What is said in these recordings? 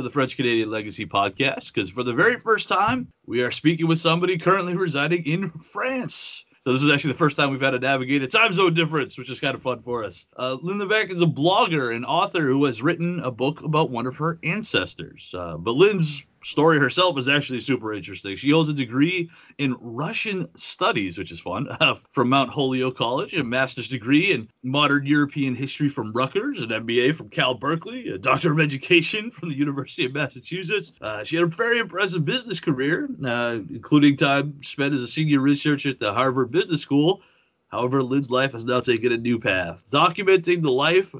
for the French Canadian Legacy Podcast because for the very first time, we are speaking with somebody currently residing in France. So this is actually the first time we've had to navigate a time zone difference, which is kind of fun for us. Uh, Lynn is a blogger and author who has written a book about one of her ancestors. Uh, but Lynn's story herself is actually super interesting. She holds a degree in Russian studies, which is fun, uh, from Mount Holyoke College, a master's degree in modern European history from Rutgers, an MBA from Cal Berkeley, a doctor of education from the University of Massachusetts. Uh, she had a very impressive business career, uh, including time spent as a senior researcher at the Harvard Business School. However, Lynn's life has now taken a new path, documenting the life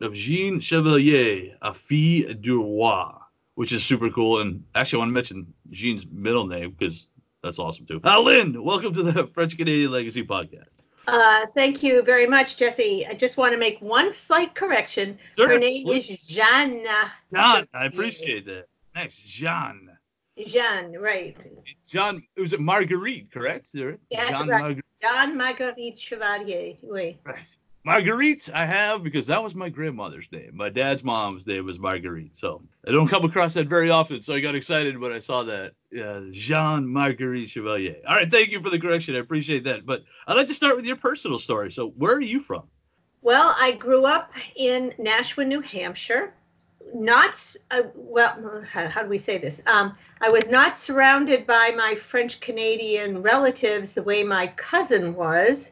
of Jean Chevalier, a fille du roi which is super cool. And actually, I want to mention Jean's middle name because that's awesome too. Uh, Lynn, welcome to the French Canadian Legacy Podcast. Uh, thank you very much, Jesse. I just want to make one slight correction. Sure, Her name please. is Jeanne. John, I appreciate that. Nice, Jean. Jeanne, right. It was it Marguerite, correct? Yeah, that's Jean right. Marguerite. Jeanne Marguerite Chevalier. Oui. Right. Marguerite, I have because that was my grandmother's name. My dad's mom's name was Marguerite. So I don't come across that very often. So I got excited when I saw that. Uh, Jean Marguerite Chevalier. All right. Thank you for the correction. I appreciate that. But I'd like to start with your personal story. So where are you from? Well, I grew up in Nashua, New Hampshire. Not, uh, well, how, how do we say this? Um, I was not surrounded by my French Canadian relatives the way my cousin was,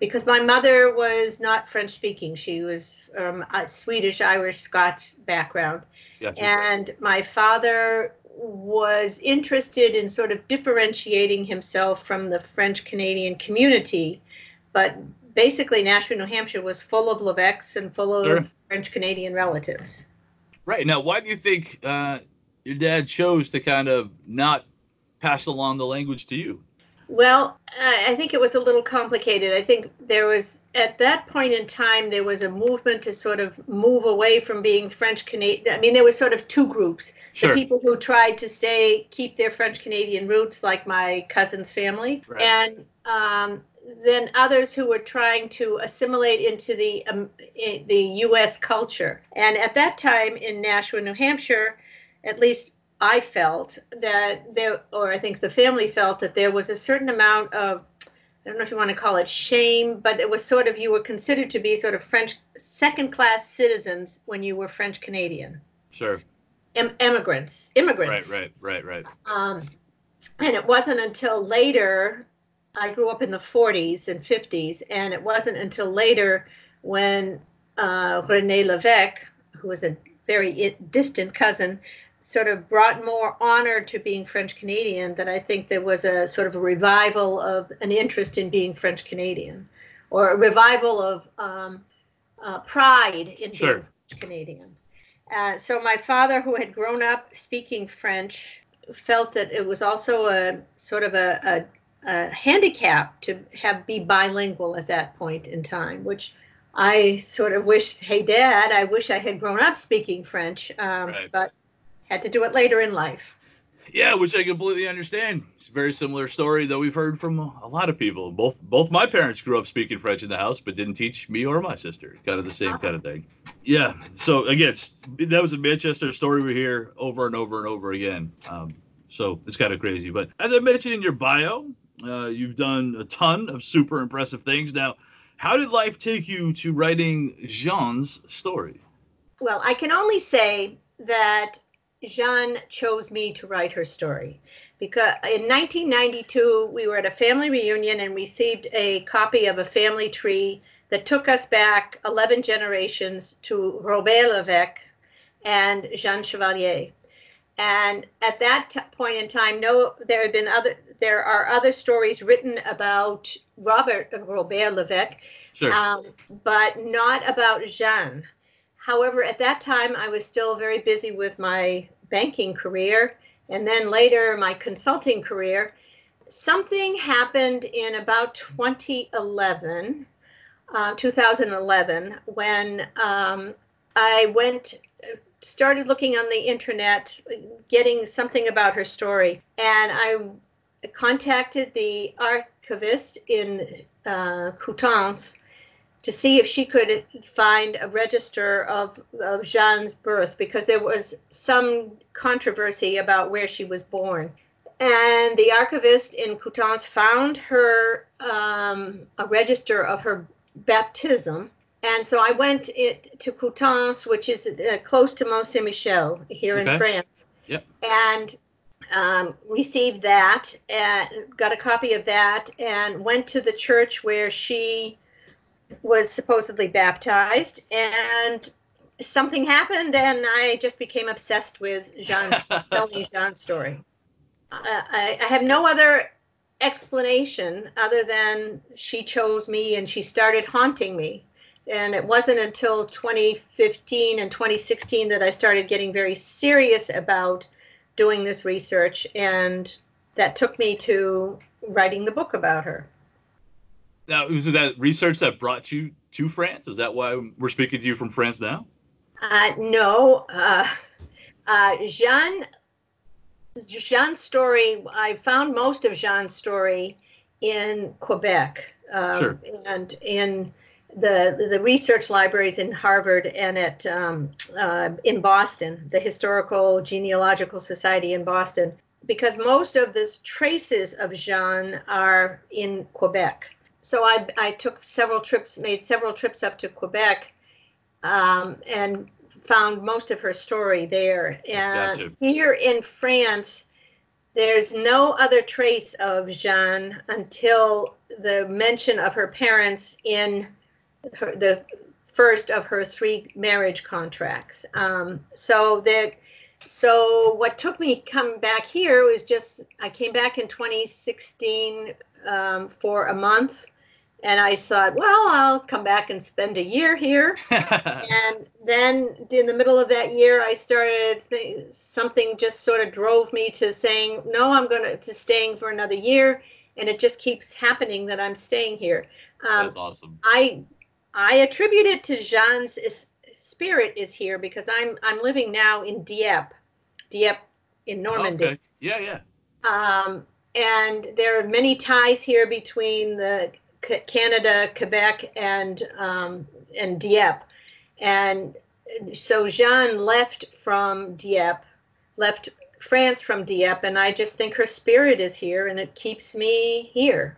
because my mother was not French speaking. She was um, a Swedish, Irish, Scotch background. Gotcha. And my father was interested in sort of differentiating himself from the French Canadian community. But basically, Nashua, New Hampshire was full of Levesques and full of Sure. French Canadian relatives. Right. Now, why do you think uh, your dad chose to kind of not pass along the language to you? Well, I think it was a little complicated. I think there was, at that point in time, there was a movement to sort of move away from being French Canadian. I mean, there was sort of two groups. Sure. the people who tried to stay keep their french canadian roots like my cousin's family Right. and um, then others who were trying to assimilate into the um, i- the us culture and at that time in nashua new hampshire at least i felt that there or i think the family felt that there was a certain amount of I don't know if you want to call it shame, but it was sort of you were considered to be sort of French second class citizens when you were French Canadian Sure. em- immigrants, immigrants. Right. Right. Right. Right. Um, and it wasn't until later, I grew up in the 40s and 50s, and it wasn't until later when uh, René Levesque, who was a very distant cousin, sort of brought more honor to being French Canadian that I think there was a sort of a revival of an interest in being French Canadian, or a revival of um, uh, pride in Sure. being French Canadian. Uh, so my father, who had grown up speaking French, felt that it was also a sort of a, a, a handicap to have be bilingual at that point in time, which I sort of wished, hey, Dad, I wish I had grown up speaking French, um, Right. but had to do it later in life. Yeah, which I completely understand. It's a very similar story that we've heard from a lot of people. Both both my parents grew up speaking French in the house, but didn't teach me or my sister. Kind of the same kind of thing. Yeah. So again, that was a Manchester story we hear over and over and over again. Um, so it's kind of crazy. But as I mentioned in your bio, uh, you've done a ton of super impressive things. Now, how did life take you to writing Jean's story? Well, I can only say that Jeanne chose me to write her story because in 1992 we were at a family reunion and received a copy of a family tree that took us back 11 generations to Robert Levesque and Jean Chevalier. And at that t- point in time, no, there had been other. There are other stories written about Robert Robert Levesque, Sure. um, but not about Jeanne. However, at that time, I was still very busy with my banking career and then later my consulting career, something happened in about 2011, uh, 2011, when um, I went, started looking on the internet, getting something about her story, and I contacted the archivist in uh, Coutances to see if she could find a register of, of Jeanne's birth because there was some controversy about where she was born. And the archivist in Coutances found her um, a register of her baptism. And so I went it, to Coutances, which is uh, close to Mont Saint Michel here okay. in France. Yep. And um, received that and got a copy of that and went to the church where she was supposedly baptized and something happened and I just became obsessed with Jean's telling Jean's story. Uh, I, I have no other explanation other than she chose me and she started haunting me. And it wasn't until 2015 and 2016 that I started getting very serious about doing this research. And that took me to writing the book about her. Now, was it that research that brought you to France? Is that why we're speaking to you from France now? Uh, no. Uh, uh, Jean, Jean's story, I found most of Jean's story in Quebec. Um, sure. And in the the research libraries in Harvard and at um, uh, in Boston, the Historical Genealogical Society in Boston, because most of the traces of Jean are in Quebec so I, I took several trips, made several trips up to Quebec, um, and found most of her story there. And gotcha. here in France, there's no other trace of Jeanne until the mention of her parents in her, the first of her three marriage contracts. Um, so that so what took me come back here was just I came back in 2016 um, for a month and I thought, well, I'll come back and spend a year here. and then in the middle of that year, I started th- something just sort of drove me to saying, no, I'm going to, to staying for another year. And it just keeps happening that I'm staying here. Um, That's awesome. I I attribute it to Jean's is, spirit is here because I'm I'm living now in Dieppe, Dieppe in Normandy. Okay. Yeah, yeah. Um, and there are many ties here between the Canada, Quebec, and um, and Dieppe, and so Jean left from Dieppe, left France from Dieppe, and I just think her spirit is here, and it keeps me here.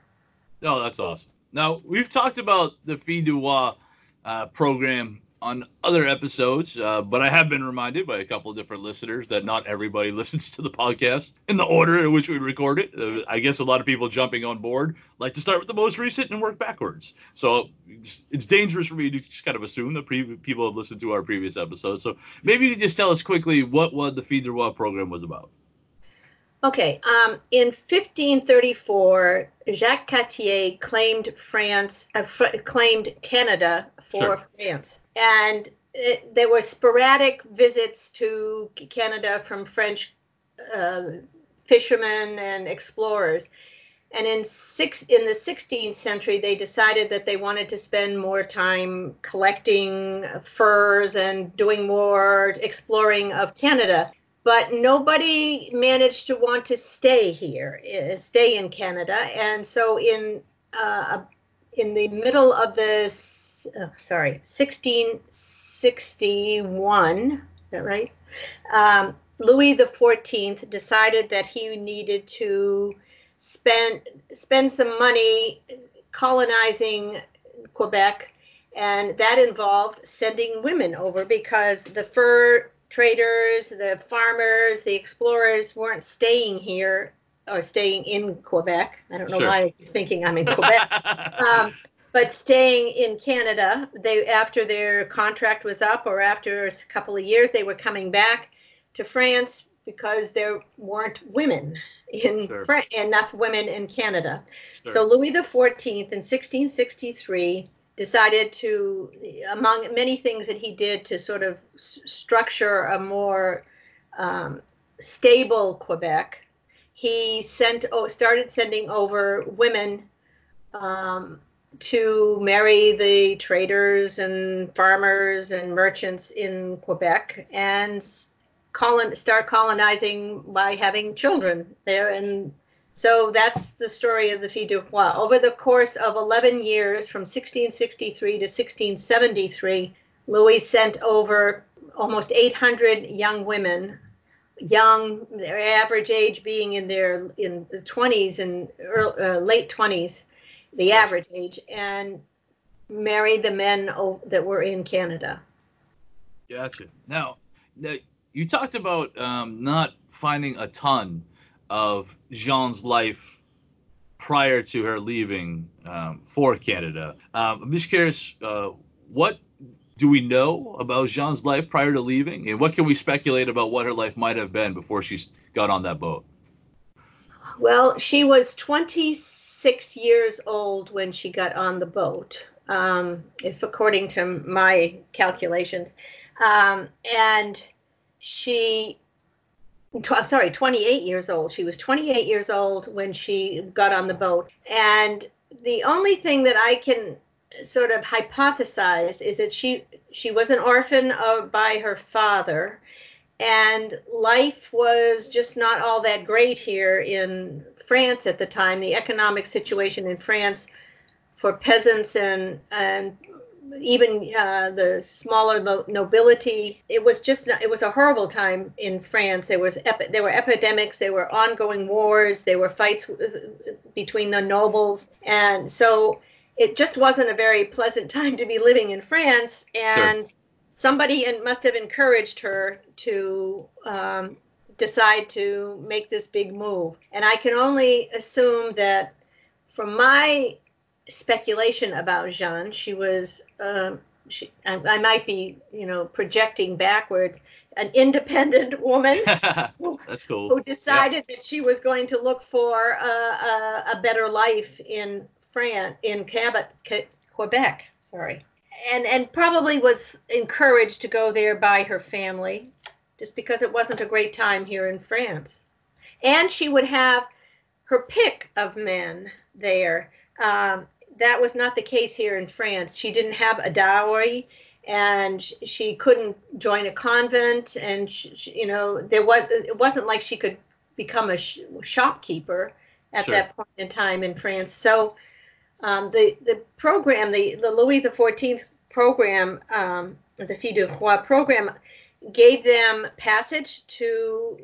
Oh, that's awesome. Now we've talked about the Fille du uh, program on other episodes, uh, but I have been reminded by a couple of different listeners that not everybody listens to the podcast in the order in which we record it. Uh, I guess a lot of people jumping on board like to start with the most recent and work backwards. So it's, it's dangerous for me to just kind of assume that pre- people have listened to our previous episodes. So maybe you can just tell us quickly what what the Fille du Roi program was about. Okay, um, in 1534, Jacques Cartier claimed France, uh, fr- claimed Canada for Sure. France, and it, there were sporadic visits to Canada from French uh, fishermen and explorers. And in six in the 16th century, they decided that they wanted to spend more time collecting furs and doing more exploring of Canada but nobody managed to want to stay here, uh, stay in Canada. And so in uh, in the middle of the uh, sorry 1661, is that right? Um, Louis the Fourteenth decided that he needed to spend spend some money colonizing Quebec, and that involved sending women over because the fur traders, the farmers, the explorers weren't staying here or staying in Quebec. I don't know Sure. why I'm thinking I'm in Quebec. um, but staying in Canada, they after their contract was up or after a couple of years, they were coming back to France because there weren't women in Sure. Fran- enough women in Canada. Sure. So Louis the Fourteenth in 1663 decided to, among many things that he did to sort of s- structure a more um, stable Quebec, he sent oh, started sending over women um, to marry the traders and farmers and merchants in Quebec and colon start colonizing by having children there and so that's the story of the Filles du Roi. Over the course of 11 years, from 1663 to 1673, Louis sent over almost 800 young women, young, their average age being in their in the 20s and early, uh, late 20s, the average age, and married the men that were in Canada. Gotcha. Now, now you talked about um, not finding a ton of Jean's life prior to her leaving um, for Canada. Um, I'm just curious, uh, what do we know about Jean's life prior to leaving, and what can we speculate about what her life might have been before she got on that boat? Well, she was 26 years old when she got on the boat, um, if according to my calculations, um, and she I'm sorry, 28 years old. She was 28 years old when she got on the boat. And the only thing that I can sort of hypothesize is that she she was an orphan of, by her father and life was just not all that great here in France at the time the economic situation in France for peasants and and even uh, the smaller nobility. It was just it was a horrible time in France. There was epi- there were epidemics, there were ongoing wars, there were fights between the nobles, and so it just wasn't a very pleasant time to be living in France. And sure. somebody must have encouraged her to um, decide to make this big move. And I can only assume that from my speculation about Jeanne. She was, um, she, I, I, might be, you know, projecting backwards, an independent woman. That's cool. Who decided yep. that she was going to look for a, a, a better life in France, in Cabot, Quebec. Sorry. And, and probably was encouraged to go there by her family just because it wasn't a great time here in France. And she would have her pick of men there. Um, that was not the case here in France. She didn't have a dowry and she couldn't join a convent and she, you know there was it wasn't like she could become a sh- shopkeeper at sure. that point in time in France. So um, the the program, the the Louis the Fourteenth program, um, the Filles du Roi program, gave them passage to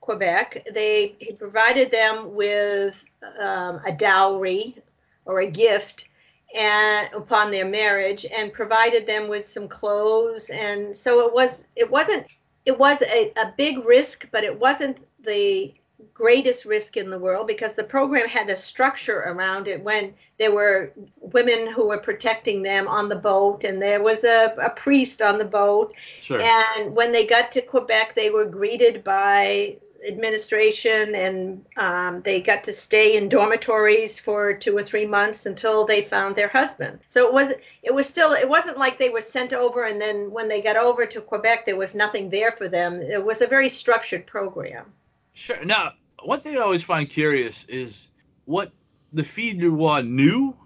Quebec. They he provided them with um, a dowry or a gift and upon their marriage and provided them with some clothes and so it was it wasn't it was a, a big risk but it wasn't the greatest risk in the world because the program had a structure around it when there were women who were protecting them on the boat and there was a, a priest on the boat. Sure. and when they got to quebec they were greeted by administration and um, they got to stay in dormitories for two or three months until they found their husband. So it was it was still it wasn't like they were sent over and then when they got over to quebec there was nothing there for them. It was a very structured program sure now one thing i always find curious is what the du Roi knew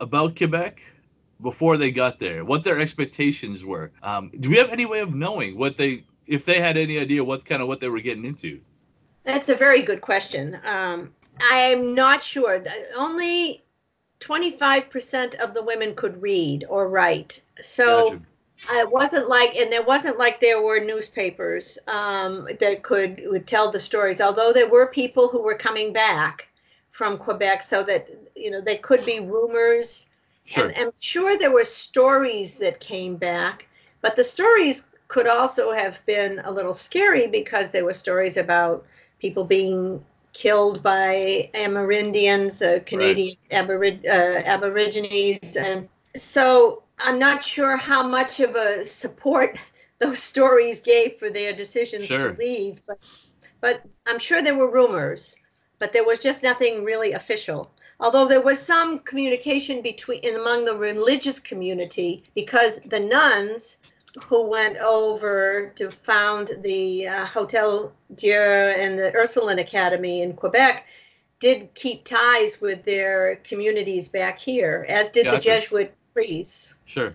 about quebec before they got there what their expectations were um, do we have any way of knowing what they if they had any idea what kind of what they were getting into that's a very good question. Um, I'm not sure. Only 25% of the women could read or write. So gotcha. It wasn't like, and there wasn't like there were newspapers um, that could would tell the stories. Although there were people who were coming back from Quebec, so that you know there could be rumors. Sure. And I'm sure there were stories that came back, but the stories could also have been a little scary because there were stories about people being killed by Amerindians, uh, Canadian right. Aborig- uh, Aborigines. And so I'm not sure how much of a support those stories gave for their decisions sure. to leave. But, but I'm sure there were rumors, but there was just nothing really official. Although there was some communication between among the religious community because the nuns who went over to found the uh, Hotel Dieu and the Ursuline Academy in Quebec did keep ties with their communities back here, as did Gotcha. the Jesuit priests. Sure.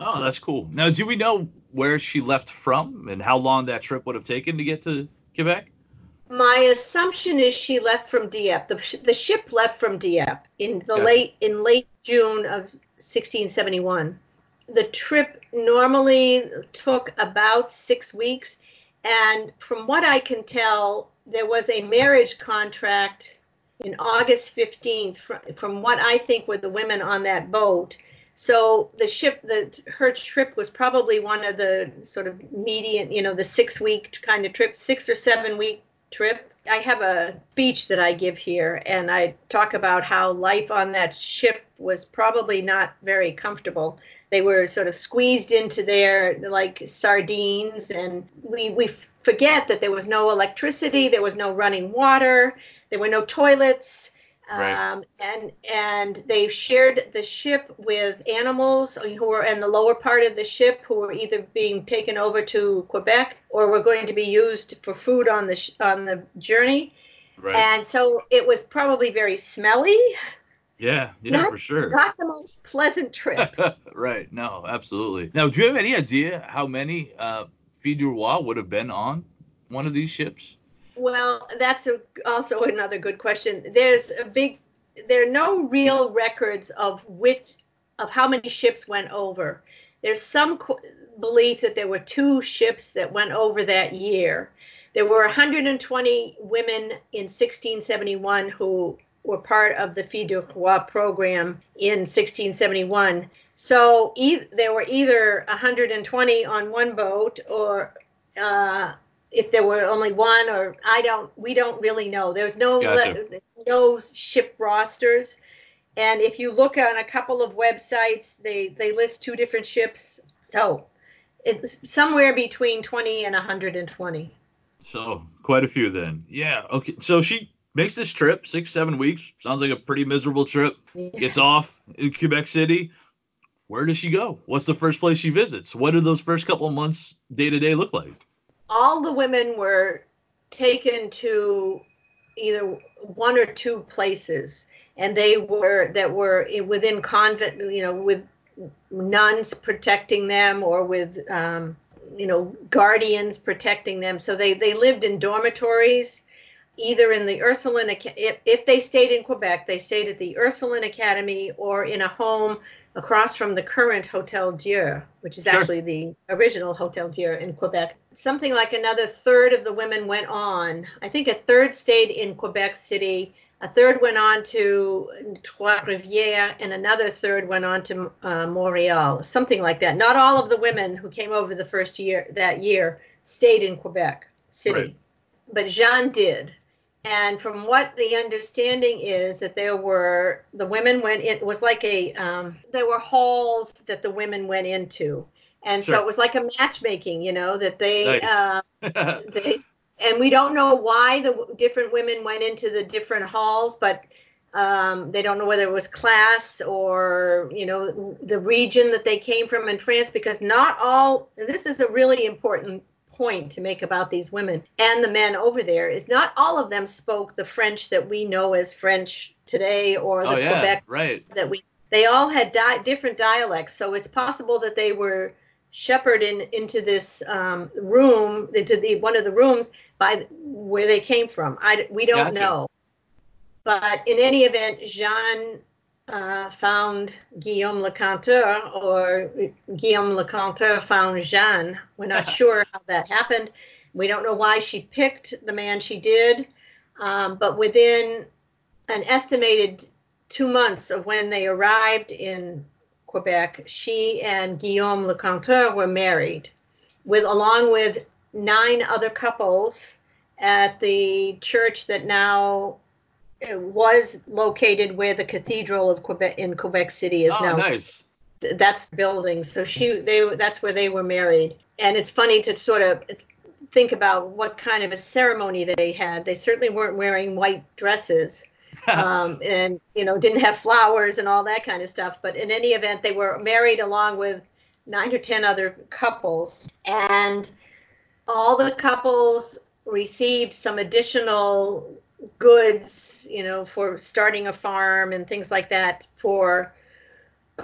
Oh, that's cool. Now, do we know where she left from and how long that trip would have taken to get to Quebec? My assumption is she left from Dieppe. The, sh- the ship left from Dieppe in the Gotcha. late in late June of 1671. The trip normally took about six weeks, and from what I can tell, there was a marriage contract in August 15th. From, from what I think were the women on that boat. So the ship, the her trip was probably one of the sort of median, you know, the six week kind of trip, six or seven week trip. I have a speech that I give here, and I talk about how life on that ship was probably not very comfortable. They were sort of squeezed into there like sardines, and we we forget that there was no electricity, there was no running water, there were no toilets. Right. Um, and and they shared the ship with animals who were in the lower part of the ship who were either being taken over to Quebec or were going to be used for food on the sh- on the journey. Right. And so it was probably very smelly, yeah, yeah, not- for sure. not the most pleasant trip. right. No, absolutely. Now, do you have any idea how many uh, Du Roi would have been on one of these ships? Well, that's a, also another good question. There's a big, there are no real records of which, of how many ships went over. There's some qu- belief that there were two ships that went over that year. There were 120 women in 1671 who were part of the Filles du Roi program in 1671. So e- there were either 120 on one boat or uh, if there were only one or I don't we don't really know. There's no Gotcha. no ship rosters. And if you look on a couple of websites, they they list two different ships. So it's somewhere between 20 and 120. So quite a few then. Yeah. Okay. So she makes this trip, six, seven weeks. Sounds like a pretty miserable trip. Gets off in Quebec City. Where does she go? What's the first place she visits? What do those first couple of months day to day look like? all the women were taken to either one or two places and they were that were within convent you know with nuns protecting them or with um, you know guardians protecting them so they they lived in dormitories either in the ursuline if, if they stayed in quebec they stayed at the ursuline academy or in a home across from the current hotel dieu which is Sure. actually the original hotel dieu in quebec something like another third of the women went on i think a third stayed in quebec city a third went on to Trois Rivières, and another third went on to uh, Montreal, something like that. Not all of the women who came over the first year that year stayed in Quebec City, Right. but Jean did. And from what the understanding is, that there were the women went. It was like a um, there were halls that the women went into, and so it was like a matchmaking. You know that they. Nice. Uh, they and we don't know why the different women went into the different halls but um, they don't know whether it was class or you know the region that they came from in france because not all this is a really important point to make about these women and the men over there is not all of them spoke the french that we know as french today or the oh yeah. quebec Right. that we they all had di- different dialects so it's possible that they were shepherded in, into this um, room into the one of the rooms by where they came from I, we don't Gotcha. know but in any event jean uh, found guillaume le canteur or guillaume le canteur found jeanne. We're not sure how that happened. We don't know why she picked the man she did um, but within an estimated two months of when they arrived in Quebec, she and Guillaume Le Canteur were married, with along with nine other couples at the church that now was located where the Cathedral of Quebec in Quebec City is Oh, now nice. that's the building. So she they that's where they were married. And it's funny to sort of think about what kind of a ceremony they had. They certainly weren't wearing white dresses. um, and you know didn't have flowers and all that kind of stuff. But in any event, they were married along with nine or ten other couples, and all the couples received some additional goods, you know, for starting a farm and things like that for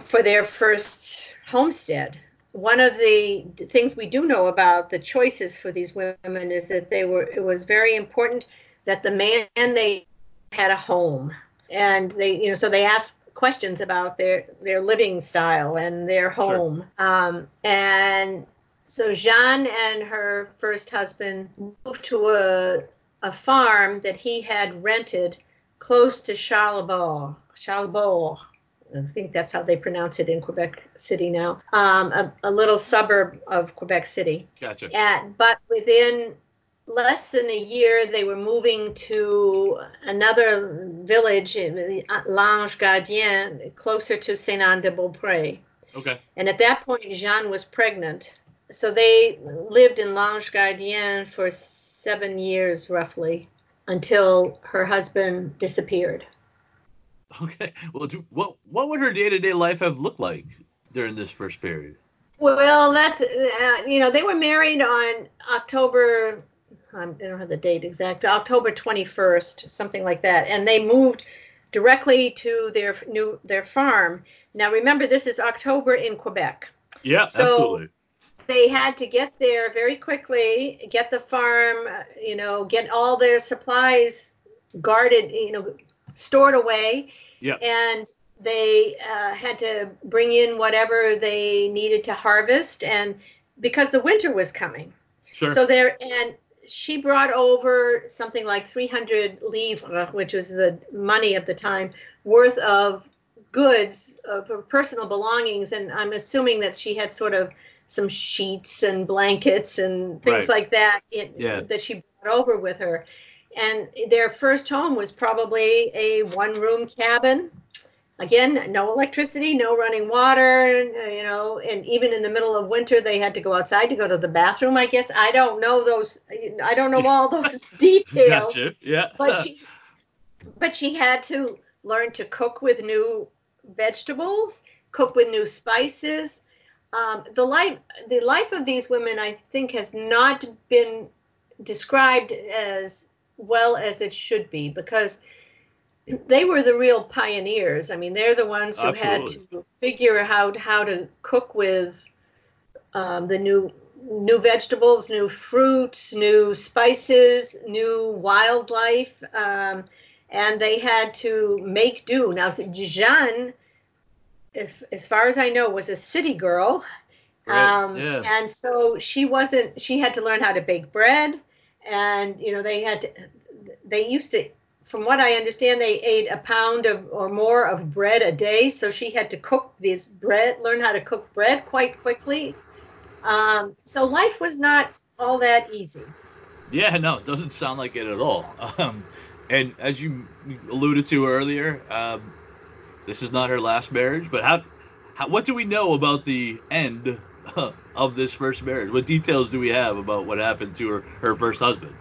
for their first homestead. One of the things we do know about the choices for these women is that they were it was very important that the man they had a home and they you know so they asked questions about their their living style and their home sure. um, and so Jeanne and her first husband moved to a a farm that he had rented close to Charlesbourg. Charlesbourg. I think that's how they pronounce it in Quebec City now. Um, a, a, little suburb of Quebec City. Gotcha. And, but within less than a year, they were moving to another village, L'Ange Gardien, closer to Saint Anne de Beaupré. Okay. And at that point, Jeanne was pregnant. So they lived in L'Ange Gardien for seven years roughly until her husband disappeared. Okay. Well, do, what what would her day to day life have looked like during this first period? Well, that's uh, you know they were married on October. I don't have the date exact. October twenty first, something like that, and they moved directly to their new their farm. Now, remember, this is October in Quebec. Yeah, so absolutely they had to get there very quickly, get the farm, you know, get all their supplies guarded, you know, stored away. Yeah. And they uh, had to bring in whatever they needed to harvest, and because the winter was coming. Sure. So there, and she brought over something like 300 livres, which was the money of the time, worth of goods, of her personal belongings, and I'm assuming that she had sort of some sheets and blankets and things right. like that it, yeah. that she brought over with her. And their first home was probably a one room cabin. Again, no electricity, no running water, you know, and even in the middle of winter, they had to go outside to go to the bathroom. I guess I don't know those. I don't know all those details. Gotcha. Yeah. But she, but she had to learn to cook with new vegetables, cook with new spices, um, the life the life of these women i think has not been described as well as it should be because they were the real pioneers i mean they're the ones who Absolutely. had to figure out how to cook with um, the new new vegetables new fruits new spices new wildlife um, and they had to make do now jeanne as, as far as I know, was a city girl. Right. Um, yeah. And so she wasn't, she had to learn how to bake bread. And, you know, they had to, they used to, from what I understand, they ate a pound of or more of bread a day. So she had to cook this bread, learn how to cook bread quite quickly. Um, so life was not all that easy. Yeah, no, it doesn't sound like it at all. Um, and as you alluded to earlier, um, this is not her last marriage, but how, how what do we know about the end of this first marriage? What details do we have about what happened to her her first husband?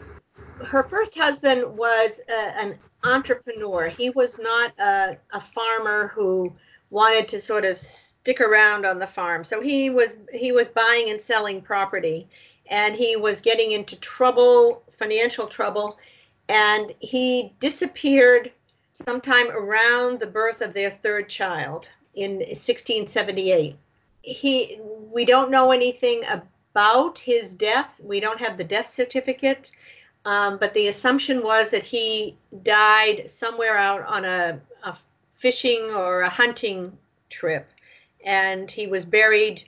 Her first husband was a, an entrepreneur. He was not a, a farmer who wanted to sort of stick around on the farm. So he was he was buying and selling property and he was getting into trouble, financial trouble, and he disappeared sometime around the birth of their third child in 1678. He, we don't know anything about his death. We don't have the death certificate, um, but the assumption was that he died somewhere out on a, a fishing or a hunting trip, and he was buried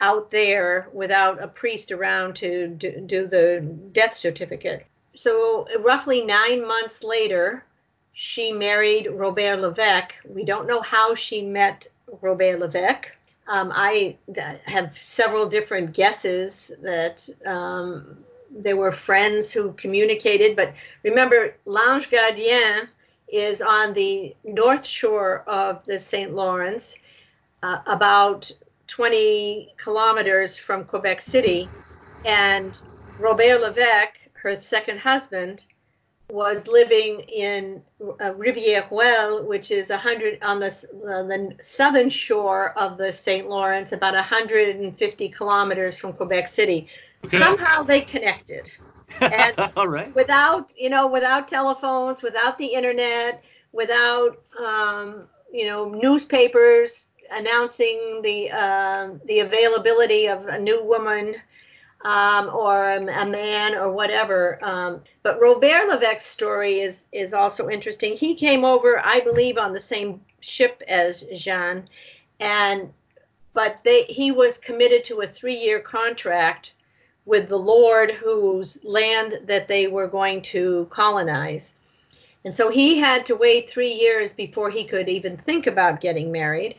out there without a priest around to do, do the death certificate. So, roughly nine months later, she married Robert Levesque. We don't know how she met Robert Levesque. Um, I have several different guesses that um, they were friends who communicated. But remember, L'Ange Gardien is on the north shore of the St. Lawrence, uh, about 20 kilometers from Quebec City. And Robert Levesque, her second husband, was living in uh, Rivière-Ouelle, which is a 100 on the, uh, the southern shore of the St. Lawrence, about 150 kilometers from Quebec City. Okay. Somehow they connected. And All right. without you know without telephones without the internet without um, you know newspapers announcing the uh, the availability of a new woman um, or a, man or whatever um, but robert levesque's story is is also interesting. He came over i believe on the same ship as jean and but they he was committed to a three-year contract with the lord whose land that they were going to colonize. And so he had to wait three years before he could even think about getting married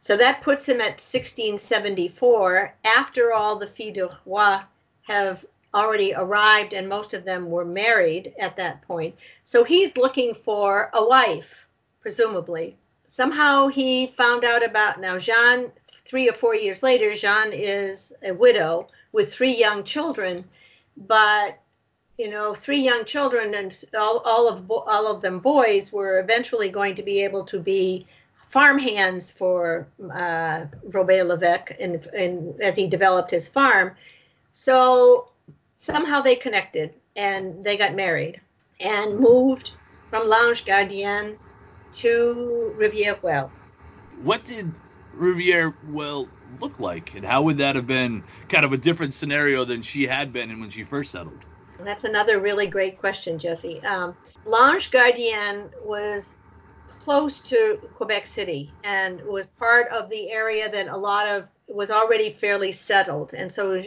so that puts him at 1674 after all the filles de roi have already arrived and most of them were married at that point. So he's looking for a wife presumably. Somehow he found out about now jean three or four years later jean is a widow with three young children but you know three young children and all, all of all of them boys were eventually going to be able to be farm hands for uh, Robert Levesque and, and as he developed his farm. So somehow they connected and they got married and moved from L'Ange Gardien to Rivière-Ouelle. What did Riviere well look like, and how would that have been kind of a different scenario than she had been in when she first settled? That's another really great question, Jesse. Um, L'Ange Gardien was close to Quebec City and was part of the area that a lot of was already fairly settled. And so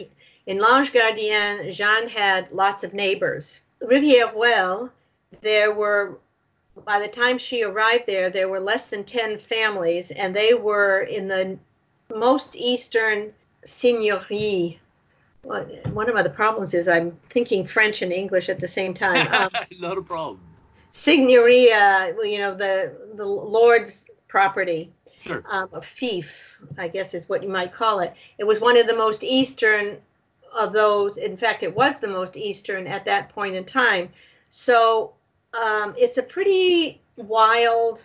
in L'Ange Gardien, Jean had lots of neighbors. Rivière-Ouelle, there were by the time she arrived there, there were less than 10 families, and they were in the most eastern seigneurie. One of the problems is I'm thinking French and English at the same time. Um, Not a problem. Seigneurie, you know, the the Lord's property, Sure. um, a fief, I guess is what you might call it. It was one of the most eastern of those. In fact, it was the most eastern at that point in time. So um, it's a pretty wild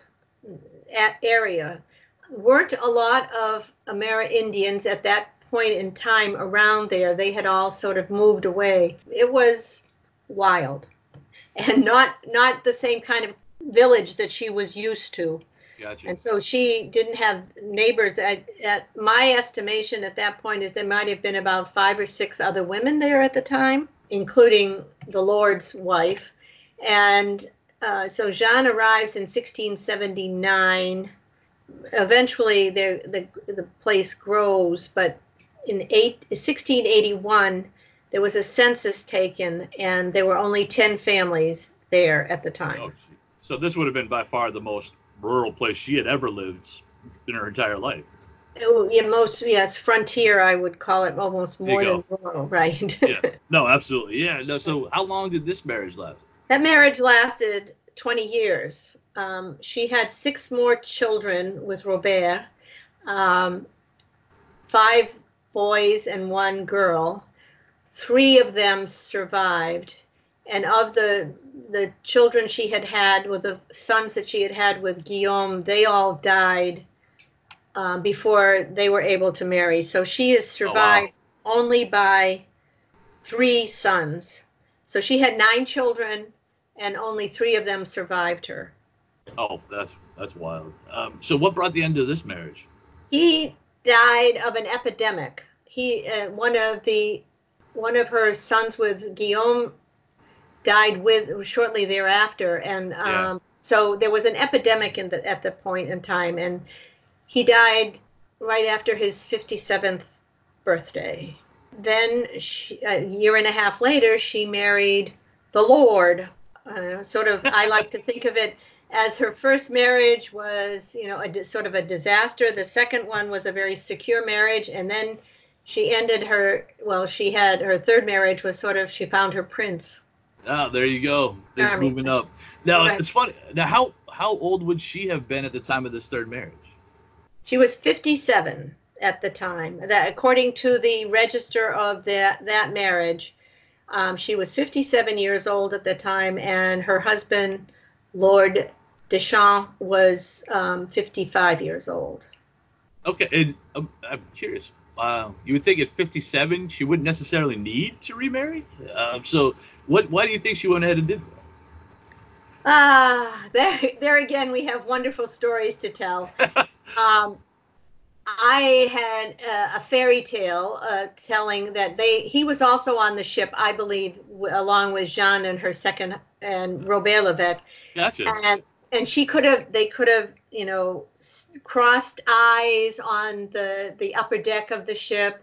area. Weren't a lot of Amerindians at that point in time around there. They had all sort of moved away. It was wild and not not the same kind of village that she was used to. Gotcha. And so she didn't have neighbors. At, at my estimation at that point is there might have been about five or six other women there at the time, including the Lord's wife. And uh, so Jean arrives in 1679. Eventually, the, the, the place grows, but in eight, 1681, there was a census taken, and there were only 10 families there at the time. Oh, so this would have been by far the most rural place she had ever lived in her entire life. Oh, yeah, most yes, frontier. I would call it almost more than rural, right? Yeah. No, absolutely. Yeah. No. So how long did this marriage last? that marriage lasted 20 years. Um, she had six more children with Robert, um, five boys and one girl. Three of them survived, and of the the children she had had with the sons that she had had with Guillaume, they all died um, before they were able to marry. So she is survived only by three sons. So she had nine children, and only three of them survived her. Oh, that's that's wild. Um, so what brought the end to this marriage? He died of an epidemic. He uh, one of the one of her sons with Guillaume died with shortly thereafter, and um, Yeah. so there was an epidemic in the, at the point in time, and he died right after his fifty seventh birthday. Then she, a year and a half later, she married the Lord. Uh, sort of, I like to think of it as her first marriage was, you know, a sort of a disaster. The second one was a very secure marriage, and then she ended her. Well, she had her third marriage was sort of she found her prince. Oh, there you go. Things Charming. moving up. Now Right. it's funny. Now how how old would she have been at the time of this third marriage? She was 57 at the time. That, according to the register of that that marriage, Um, she was 57 years old at the time, and her husband, Lord Deschamps, was um, 55 years old. Okay, and um, I'm curious. Uh, you would think at 57 she wouldn't necessarily need to remarry. Uh, so, what? Why do you think she went ahead and did that? Ah, there, there again, we have wonderful stories to tell. um, I had a, a fairy tale uh, telling that they he was also on the ship, I believe, w- along with Jeanne and her second and Robert Levesque, Gotcha. and and she could have they could have you know crossed eyes on the the upper deck of the ship.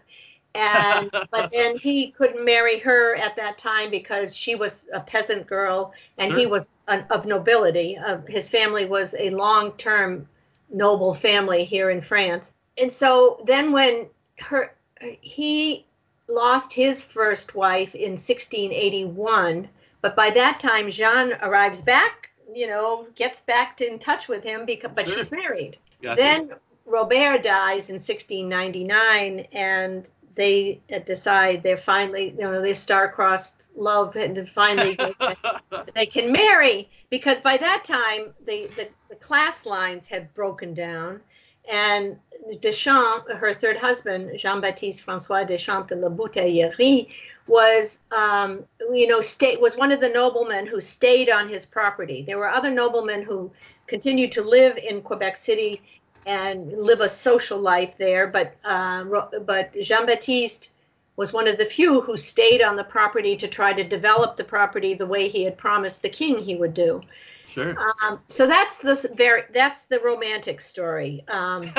And but then he couldn't marry her at that time because she was a peasant girl and he was an, of nobility. Uh, his family was a long-term noble family here in france. And so then when her he lost his first wife in 1681 but by that time Jean arrives back you know gets back to, in touch with him because but Sure. she's married Gotcha. then Robert dies in 1699, and they uh, decide they're finally, you know, their star-crossed love, and finally they, can, they can marry because by that time the, the the class lines had broken down, and Deschamps, her third husband, Jean-Baptiste François Deschamps de la Bouteillerie, was, um, you know, stay, was one of the noblemen who stayed on his property. There were other noblemen who continued to live in Quebec City and live a social life there. But uh, but Jean Baptiste was one of the few who stayed on the property to try to develop the property the way he had promised the king he would do. Sure. Um, so that's the very that's the romantic story. Um,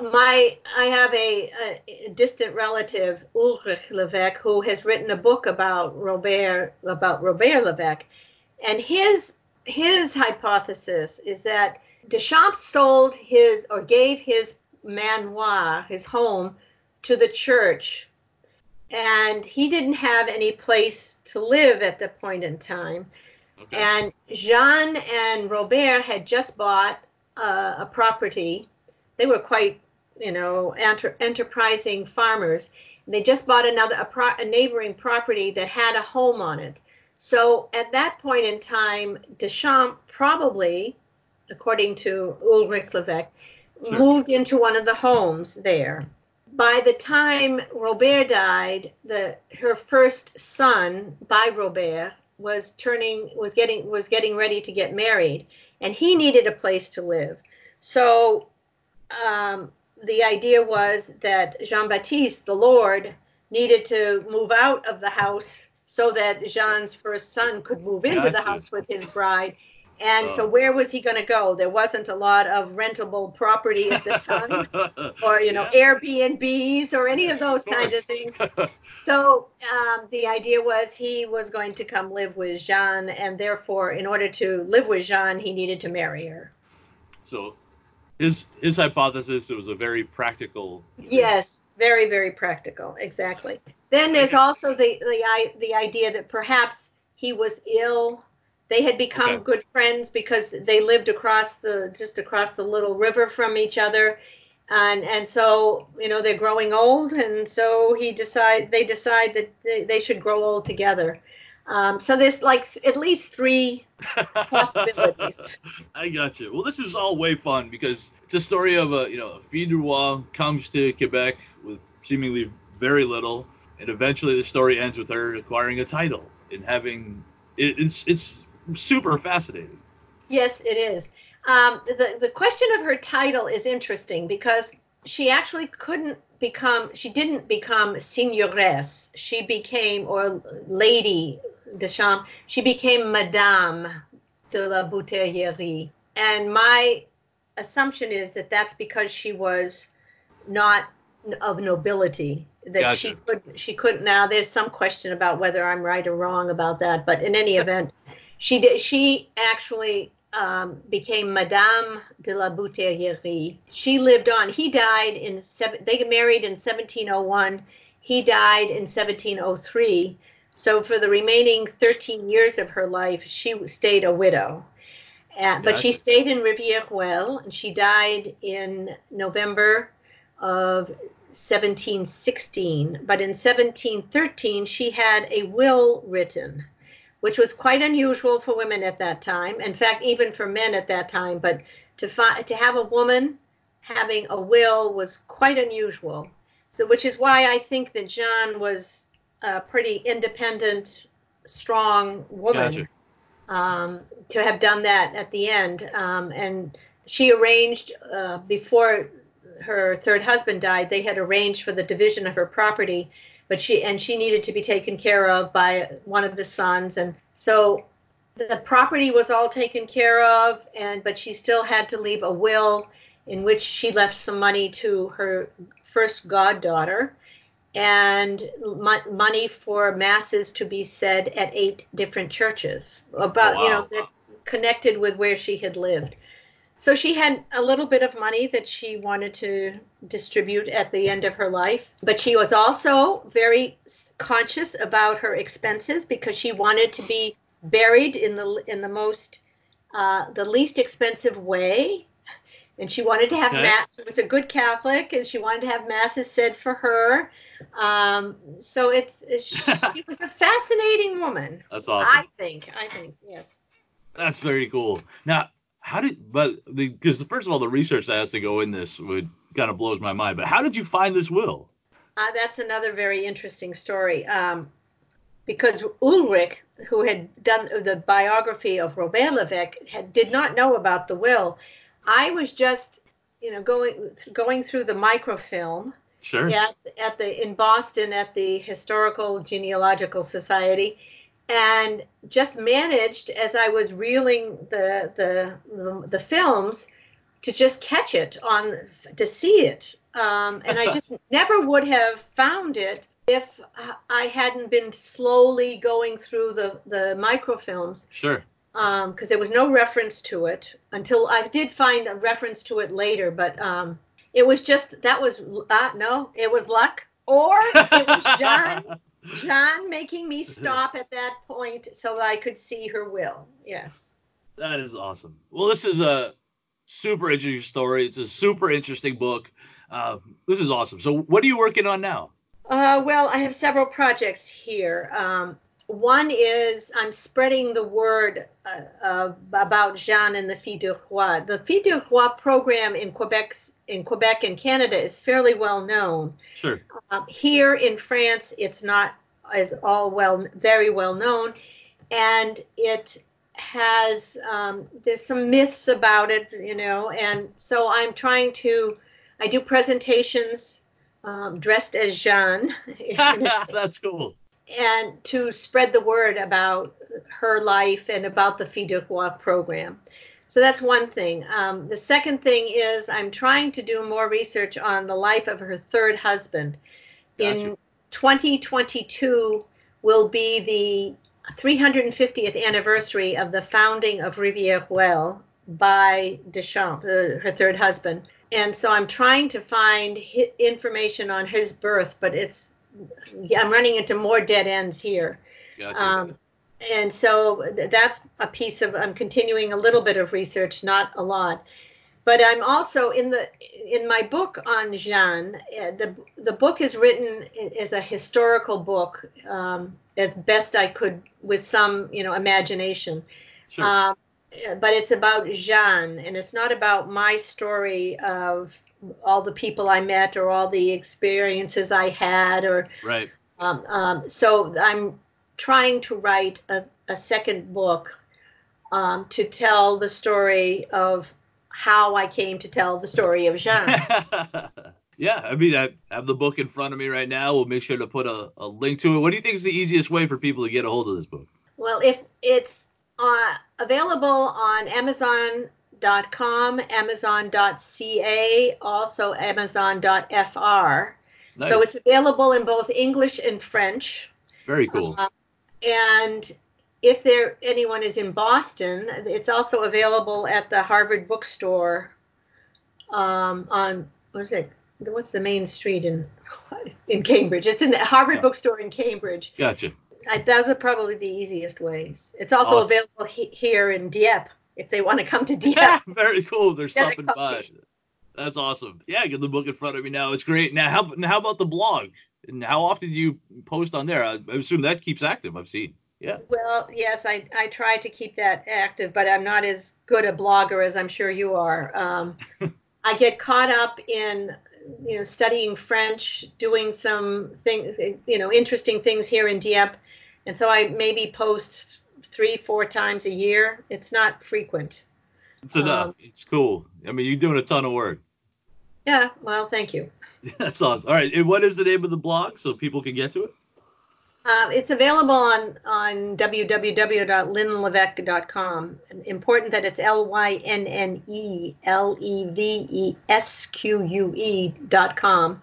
my I have a, a distant relative Ulrich Levesque who has written a book about Robert about Robert Levesque, and his his hypothesis is that Deschamps sold his or gave his manoir, his home, to the church, and he didn't have any place to live at the point in time. Okay. And Jean and Robert had just bought uh, a property. They were quite, you know, enter- enterprising farmers. They just bought another a, pro- a neighboring property that had a home on it. So at that point in time, Deschamps probably, according to Ulrich Levesque, Sure. moved into one of the homes there. By the time Robert died, the her first son by Robert was turning was getting was getting ready to get married and he needed a place to live. So um, the idea was that jean-baptiste the lord needed to move out of the house so that jean's first son could move into the house with his bride and so Oh. where was he going to go there wasn't a lot of rentable property at the time or you know Yeah. airbnbs or any of those kinds of things so um, the idea was he was going to come live with Jean, and therefore, in order to live with Jean, he needed to marry her. so, his his hypothesis it was a very practical. Yes, very, very practical. Exactly. Then there's also the the i- the idea that perhaps he was ill. They had become Okay. good friends because they lived across the just across the little river from each other. And and so you know they're growing old, and so he decide they decide that they, they should grow old together. Um, so there's like at least three possibilities. I got you. Well, this is all way fun because it's a story of a you know a fille du roi comes to Quebec with seemingly very little, and eventually the story ends with her acquiring a title and having it, it's it's super fascinating. Yes, it is. Um, the the question of her title is interesting because she actually couldn't become. She didn't become seigneuress. She became or lady de Deschamps. She became Madame de la Bouteillerie. And my assumption is that that's because she was not of nobility. That she Gotcha. could she couldn't. Now there's some question about whether I'm right or wrong about that, but in any event, she did. She actually um, became Madame de la Bouteillerie. She lived on. He died in seven. They married in 1701. He died in 1703. So for the remaining 13 years of her life, she stayed a widow. Uh, but she stayed in Rivière-Ouelle, and she died in November of 1716, but in 1713 she had a will written, which was quite unusual for women at that time. In fact, even for men at that time. But to find to have a woman having a will was quite unusual. So, which is why I think that Jeanne was a pretty independent, strong woman. Gotcha. Um, to have done that at the end, um, and she arranged uh, before her third husband died. They had arranged for the division of her property, but she and she needed to be taken care of by one of the sons, and so the property was all taken care of, and but she still had to leave a will in which she left some money to her first goddaughter. And mo- money for masses to be said at eight different churches. About Oh, you know that connected with where she had lived so she had a little bit of money that she wanted to distribute at the end of her life but she was also very conscious about her expenses because she wanted to be buried in the in the most uh, the least expensive way and she wanted to have Okay. mass. She was a good Catholic, and she wanted to have masses said for her. Um, so it's, it's she was a fascinating woman. That's awesome. I think. I think yes. That's very cool. Now, how did but because first of all, the research that has to go in this would kind of blows my mind. But how did you find this will? Uh, that's another very interesting story. Um, because Ulrich, who had done the biography of Robert Levesque, had, did not know about the will. I was just, you know, going going through the microfilm Sure. at, at the in Boston at the Historical Genealogical Society, and just managed as I was reeling the the the, films to just catch it on to see it, um, and I just never would have found it if I hadn't been slowly going through the the microfilms Sure. because there was no reference to it until I did find a reference to it later. But um, it was just that was uh, no, it was luck, or it was John John making me stop at that point so that I could see her will. Yes. That is awesome. Well, this is a super interesting story. It's a super interesting book. Uh, this is awesome. So, what are you working on now? Uh, well, I have several projects here. Um, one is I'm spreading the word uh, uh, about Jeanne and the Filles du Roi. The Filles du Roi program in Quebec, in Quebec and Canada is fairly well known. Sure. Um, here in France, it's not as all well, very well known, and it has um, there's some myths about it, you know, and so I'm trying to. I do presentations um, dressed as Jeanne, That's cool. and to spread the word about her life and about the Roi program. So that's one thing. Um, the second thing is I'm trying to do more research on the life of her third husband. Gotcha. In 2022 will be the 350th anniversary of the founding of Rivière Ouelle by Deschamps, uh, her third husband. And so I'm trying to find hi- information on his birth, but it's I'm running into more dead ends here. Gotcha. Um, and so that's a piece of I'm continuing a little bit of research, not a lot. But I'm also in the in my book on Jeanne. Uh, the the book is written as a historical book, um, as best I could with some you know imagination. sure. Um, but it's about Jeanne, and it's not about my story of all the people I met or all the experiences I had or right. um, um, so I'm trying to write a, a second book um, to tell the story of how I came to tell the story of Jean. yeah, I mean, I have the book in front of me right now. We'll make sure to put a, a link to it. What do you think is the easiest way for people to get a hold of this book? well, if it's uh, available on Amazon.com, Amazon.ca, also Amazon.fr. Nice. So it's available in both English and French. very cool. Uh, and if there anyone is in Boston, it's also available at the Harvard Bookstore um, on what is it? What's the main street in in Cambridge? It's in the Harvard Yeah. Bookstore in Cambridge. Gotcha. I, those are probably the easiest ways. It's also Awesome. available he, here in Dieppe if they want to come to Dieppe. Yeah, very cool. They're stopping by. That's awesome. Yeah, I get the book in front of me now. It's great. Now, how now how about the blog? And how often do you post on there? I, I assume that keeps active. I've seen. Yeah. Well, yes, I, I try to keep that active, but I'm not as good a blogger as I'm sure you are. Um, I get caught up in, you know, studying French, doing some things, you know, interesting things here in Dieppe. And so I maybe post three, four times a year. It's not frequent. It's enough. Um, it's cool. I mean, you're doing a ton of work. Yeah. Well, thank you. That's awesome. All right. And what is the name of the blog so people can get to it? Uh, it's available on on www.lynnelevesque.com. Important that it's L Y N N E L E V E S Q U E dot com,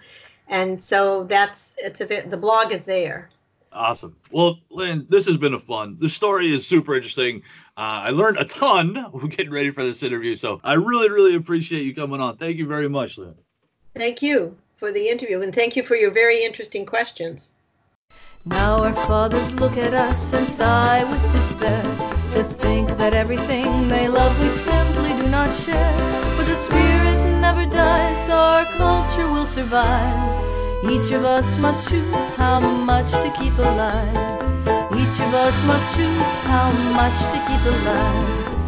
and so that's it's a the blog is there. Awesome. Well, Lynn, this has been a fun. The story is super interesting. Uh, I learned a ton. We're getting ready for this interview, so I really, really appreciate you coming on. Thank you very much, Lynn. Thank you for the interview, and thank you for your very interesting questions. Now our fathers look at us and sigh with despair to think that everything they love we simply do not share. But the spirit never dies, our culture will survive. Each of us must choose how much to keep alive. Each of us must choose how much to keep alive.